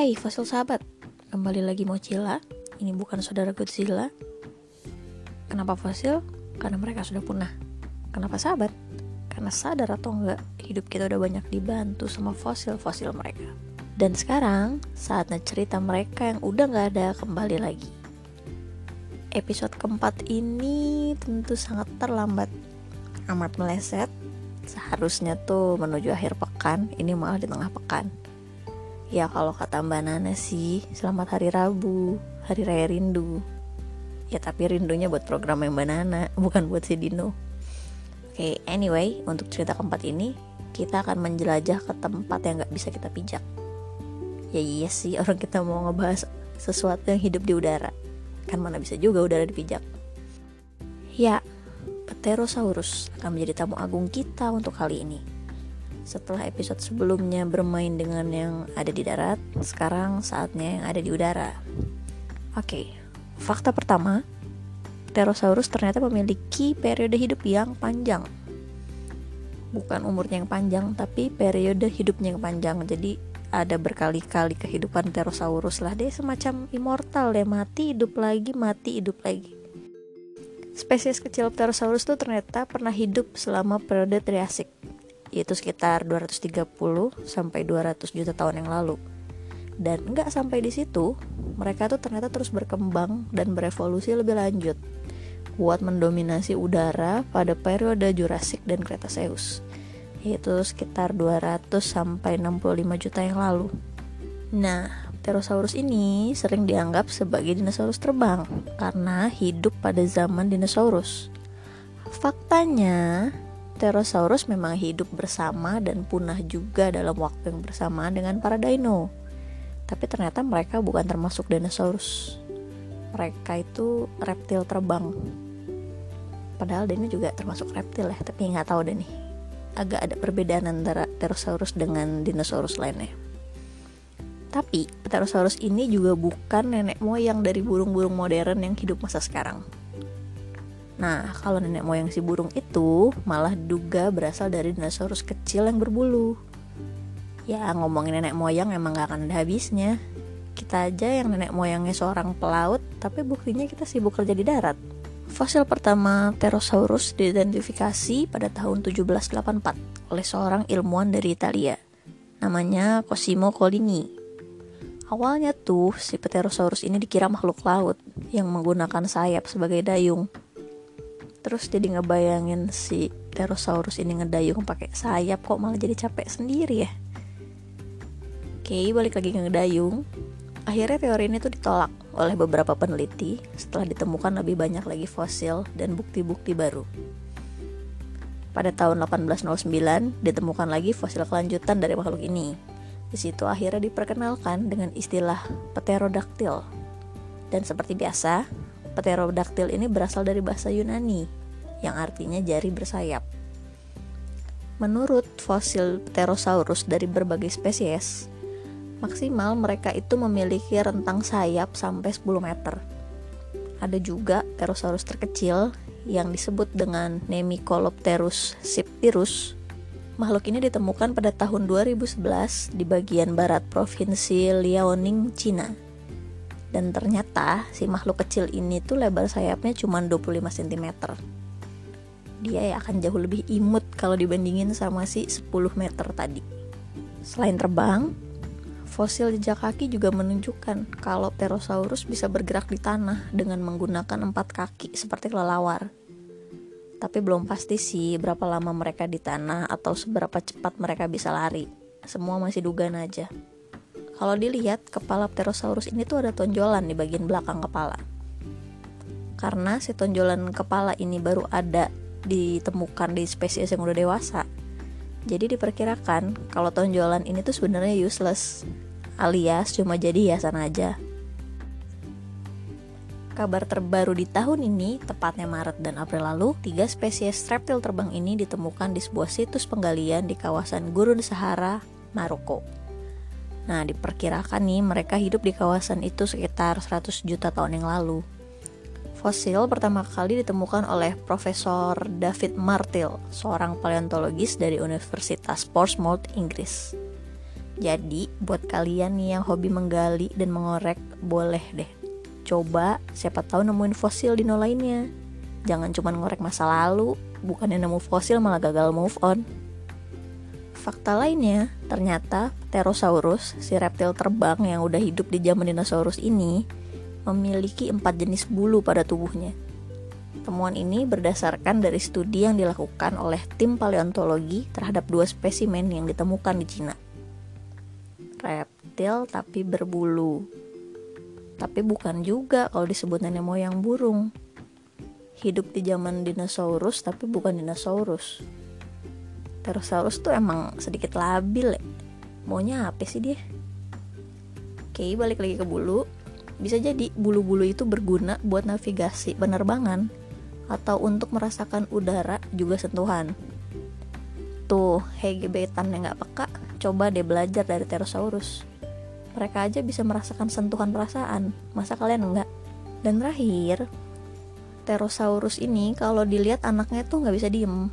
Hey fosil sahabat, kembali lagi Mochila. Ini bukan saudara Godzilla. Kenapa fosil? Karena mereka sudah punah. Kenapa sahabat? Karena sadar atau enggak, hidup kita udah banyak dibantu sama fosil-fosil mereka. Dan sekarang, saatnya cerita mereka yang udah gak ada kembali lagi. Episode keempat ini tentu sangat terlambat. Amat meleset, seharusnya tuh menuju akhir pekan, ini malah di tengah pekan Ya kalau kata Mbak Nana sih Selamat Hari Rabu Hari Raya Rindu. Ya tapi rindunya buat program Mbak Nana Bukan buat si Dino. Oke okay, anyway Untuk cerita keempat ini Kita akan menjelajah ke tempat yang gak bisa kita pijak. Ya iya sih orang kita mau ngebahas Sesuatu yang hidup di udara. Kan mana bisa juga udara dipijak. Ya Pterosaurus akan menjadi tamu agung kita untuk kali ini setelah episode sebelumnya bermain dengan yang ada di darat, sekarang saatnya yang ada di udara. Oke, fakta pertama, Pterosaurus ternyata memiliki periode hidup yang panjang. Bukan umurnya yang panjang, tapi periode hidupnya yang panjang. Jadi ada berkali-kali kehidupan Pterosaurus lah dia semacam immortal deh mati hidup lagi mati hidup lagi spesies kecil Pterosaurus tuh ternyata pernah hidup selama periode Triasik yaitu sekitar 230 sampai 200 juta tahun yang lalu. Dan nggak sampai di situ, mereka tuh ternyata terus berkembang dan berevolusi lebih lanjut buat mendominasi udara pada periode Jurassic dan Cretaceous, yaitu sekitar 200 sampai 65 juta yang lalu. Nah, Pterosaurus ini sering dianggap sebagai dinosaurus terbang karena hidup pada zaman dinosaurus. Faktanya, Pterosaurus memang hidup bersama dan punah juga dalam waktu yang bersamaan dengan para dino. Tapi ternyata mereka bukan termasuk dinosaurus. Mereka itu reptil terbang. Padahal dino juga termasuk reptil ya, tapi nggak tahu deh nih. Agak ada perbedaan antara Pterosaurus dengan dinosaurus lainnya. Tapi Pterosaurus ini juga bukan nenek moyang dari burung-burung modern yang hidup masa sekarang. Nah, kalau nenek moyang si burung itu malah duga berasal dari dinosaurus kecil yang berbulu. Ya, ngomongin nenek moyang emang gak akan ada habisnya. Kita aja yang nenek moyangnya seorang pelaut, tapi buktinya kita sibuk kerja di darat. Fosil pertama Pterosaurus diidentifikasi pada tahun 1784 oleh seorang ilmuwan dari Italia. Namanya Cosimo Collini. Awalnya tuh si Pterosaurus ini dikira makhluk laut yang menggunakan sayap sebagai dayung terus jadi ngebayangin si pterosaurus ini ngedayung pakai sayap kok malah jadi capek sendiri ya. Oke balik lagi ke ngedayung. Akhirnya teori ini tuh ditolak oleh beberapa peneliti setelah ditemukan lebih banyak lagi fosil dan bukti-bukti baru. Pada tahun 1809 ditemukan lagi fosil kelanjutan dari makhluk ini. Di situ akhirnya diperkenalkan dengan istilah pterodaktil dan seperti biasa Pterodaktil ini berasal dari bahasa Yunani yang artinya jari bersayap. Menurut fosil Pterosaurus dari berbagai spesies, maksimal mereka itu memiliki rentang sayap sampai 10 meter. Ada juga Pterosaurus terkecil yang disebut dengan Nemicolopterus siptirus. Makhluk ini ditemukan pada tahun 2011 di bagian barat provinsi Liaoning, Cina dan ternyata si makhluk kecil ini tuh lebar sayapnya cuma 25 cm dia ya akan jauh lebih imut kalau dibandingin sama si 10 meter tadi. Selain terbang fosil jejak kaki juga menunjukkan kalau Pterosaurus bisa bergerak di tanah dengan menggunakan empat kaki seperti kelelawar. Tapi belum pasti sih berapa lama mereka di tanah atau seberapa cepat mereka bisa lari. Semua masih dugaan aja kalau dilihat, kepala Pterosaurus ini tuh ada tonjolan di bagian belakang kepala. Karena si tonjolan kepala ini baru ada ditemukan di spesies yang udah dewasa. Jadi diperkirakan kalau tonjolan ini tuh sebenarnya useless, alias cuma jadi hiasan aja. Kabar terbaru di tahun ini, tepatnya Maret dan April lalu, tiga spesies reptil terbang ini ditemukan di sebuah situs penggalian di kawasan Gurun Sahara, Maroko. Nah, diperkirakan nih mereka hidup di kawasan itu sekitar 100 juta tahun yang lalu. Fosil pertama kali ditemukan oleh Profesor David Martel, seorang paleontologis dari Universitas Portsmouth, Inggris. Jadi buat kalian yang hobi menggali dan mengorek Boleh deh Coba siapa tahu nemuin fosil dino lainnya Jangan cuma ngorek masa lalu Bukannya nemu fosil malah gagal move on Fakta lainnya, ternyata Pterosaurus, si reptil terbang yang udah hidup di zaman dinosaurus ini, memiliki empat jenis bulu pada tubuhnya. Temuan ini berdasarkan dari studi yang dilakukan oleh tim paleontologi terhadap dua spesimen yang ditemukan di Cina. Reptil tapi berbulu. Tapi bukan juga kalau disebut nenek moyang burung. Hidup di zaman dinosaurus tapi bukan dinosaurus. Pterosaurus tuh emang sedikit labil ya. Maunya apa sih dia? Oke, balik lagi ke bulu. Bisa jadi bulu-bulu itu berguna buat navigasi penerbangan atau untuk merasakan udara juga sentuhan. Tuh, hei gebetan yang gak peka, coba deh belajar dari Pterosaurus. Mereka aja bisa merasakan sentuhan perasaan, masa kalian enggak? Dan terakhir, Pterosaurus ini kalau dilihat anaknya tuh nggak bisa diem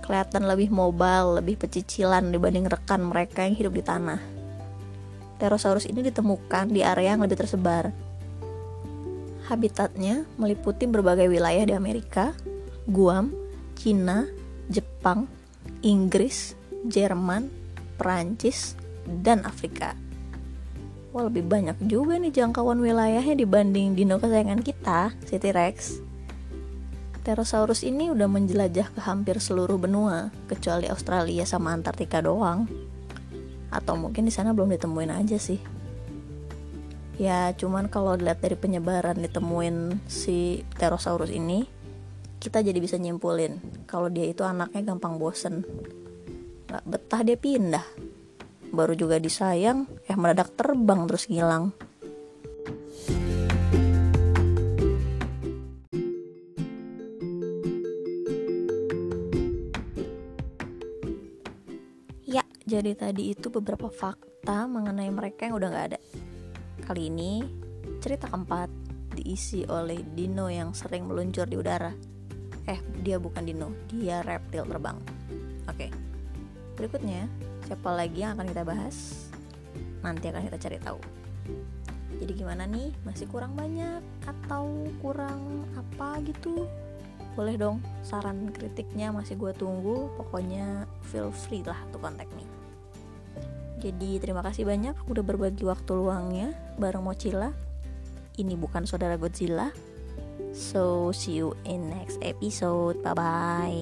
kelihatan lebih mobile, lebih pecicilan dibanding rekan mereka yang hidup di tanah. Pterosaurus ini ditemukan di area yang lebih tersebar. Habitatnya meliputi berbagai wilayah di Amerika, Guam, Cina, Jepang, Inggris, Jerman, Perancis, dan Afrika. Wah lebih banyak juga nih jangkauan wilayahnya dibanding dino kesayangan kita, si T-Rex. Pterosaurus ini udah menjelajah ke hampir seluruh benua, kecuali Australia sama Antartika doang. Atau mungkin di sana belum ditemuin aja sih. Ya, cuman kalau dilihat dari penyebaran ditemuin si Pterosaurus ini, kita jadi bisa nyimpulin kalau dia itu anaknya gampang bosen. Gak betah dia pindah. Baru juga disayang, eh mendadak terbang terus ngilang. Jadi tadi itu beberapa fakta mengenai mereka yang udah gak ada. Kali ini cerita keempat diisi oleh dino yang sering meluncur di udara. Eh, dia bukan dino, dia reptil terbang. Oke. Berikutnya, siapa lagi yang akan kita bahas? Nanti akan kita cari tahu. Jadi gimana nih? Masih kurang banyak atau kurang apa gitu? Boleh dong, saran kritiknya masih gue tunggu. Pokoknya feel free lah to contact me. Jadi terima kasih banyak udah berbagi waktu luangnya bareng Mochila. Ini bukan saudara Godzilla. So see you in next episode. Bye bye.